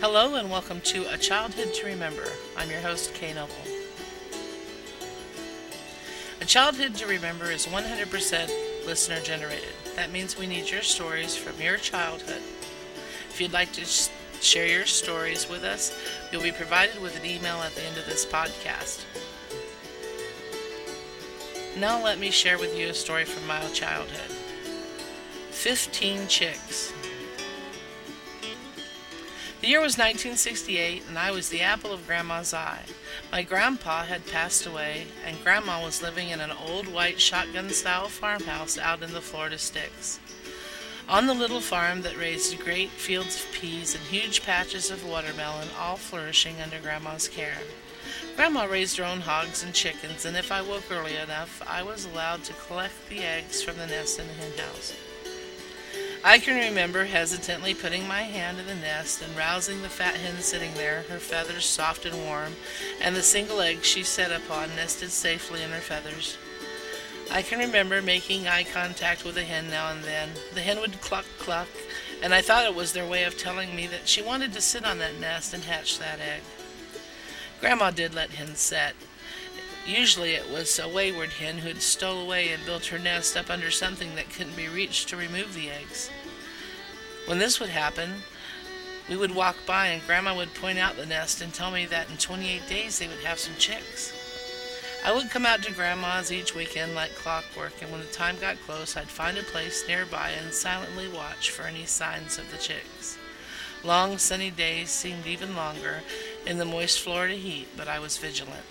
Hello and welcome to A Childhood to Remember. I'm your host, Kay Noble. A Childhood to Remember is 100% listener generated. That means we need your stories from your childhood. If you'd like to share your stories with us, you'll be provided with an email at the end of this podcast. Now let me share with you a story from my childhood. 15 Chicks. The year was 1968, and I was the apple of Grandma's eye. My grandpa had passed away, and Grandma was living in an old white shotgun style farmhouse out in the Florida sticks. On the little farm that raised great fields of peas and huge patches of watermelon, all flourishing under Grandma's care. Grandma raised her own hogs and chickens, and if I woke early enough, I was allowed to collect the eggs from the nest in the hen house. I can remember hesitantly putting my hand in the nest and rousing the fat hen sitting there, her feathers soft and warm, and the single egg she sat upon nested safely in her feathers. I can remember making eye contact with the hen now and then. The hen would cluck cluck, and I thought it was their way of telling me that she wanted to sit on that nest and hatch that egg. Grandma did let hens set. Usually it was a wayward hen who had stole away and built her nest up under something that couldn't be reached to remove the eggs. When this would happen, we would walk by and Grandma would point out the nest and tell me that in 28 days they would have some chicks. I would come out to Grandma's each weekend like clockwork, and when the time got close, I'd find a place nearby and silently watch for any signs of the chicks. Long sunny days seemed even longer in the moist Florida heat, but I was vigilant.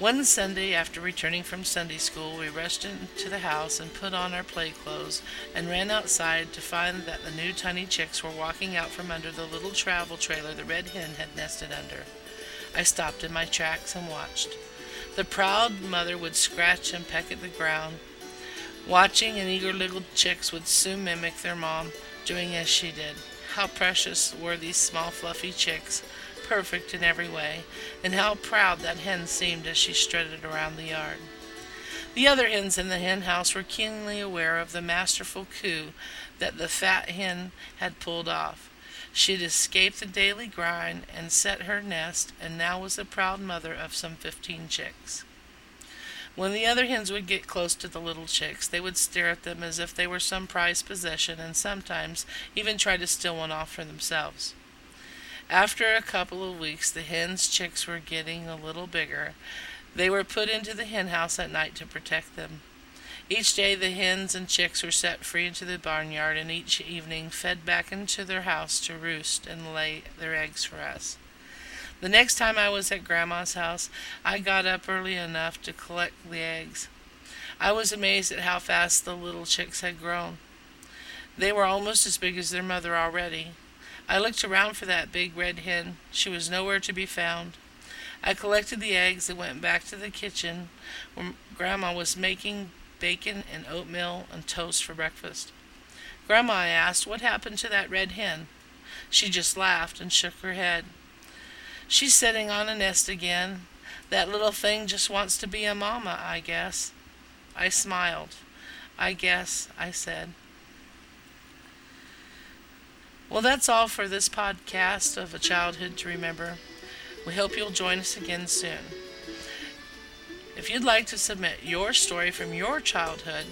One Sunday, after returning from Sunday school, we rushed into the house and put on our play clothes and ran outside to find that the new tiny chicks were walking out from under the little travel trailer the red hen had nested under. I stopped in my tracks and watched. The proud mother would scratch and peck at the ground. Watching and eager little chicks would soon mimic their mom, doing as she did. How precious were these small fluffy chicks, perfect in every way, and how proud that hen seemed as she strutted around the yard. The other hens in the hen house were keenly aware of the masterful coup that the fat hen had pulled off. She had escaped the daily grind and set her nest, and now was the proud mother of some fifteen chicks. When the other hens would get close to the little chicks, they would stare at them as if they were some prized possession, and sometimes even try to steal one off for themselves. After a couple of weeks, the hens' chicks were getting a little bigger. They were put into the hen house at night to protect them. Each day the hens and chicks were set free into the barnyard, and each evening fed back into their house to roost and lay their eggs for us. The next time I was at Grandma's house, I got up early enough to collect the eggs. I was amazed at how fast the little chicks had grown. They were almost as big as their mother already. I looked around for that big red hen. She was nowhere to be found. I collected the eggs and went back to the kitchen where Grandma was making bacon and oatmeal and toast for breakfast. Grandma, I asked, what happened to that red hen? She just laughed and shook her head. She's sitting on a nest again. That little thing just wants to be a mama, I guess. I smiled. I guess, I said. Well, that's all for this podcast of A Childhood to Remember. We hope you'll join us again soon. If you'd like to submit your story from your childhood,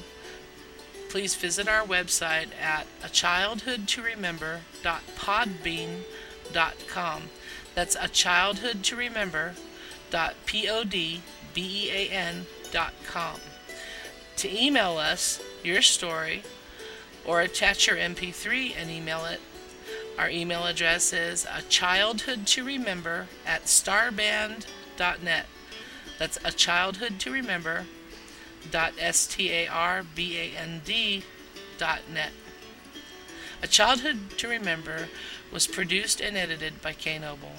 please visit our website at a childhood to remember.podbean.com. That's a childhood to To email us your story or attach your MP3 and email it, our email address is a childhood to remember at starband.net. That's a childhood to remember dot s-t-a-r-b-a-n-d dot net. A Childhood to Remember was produced and edited by Kay Noble.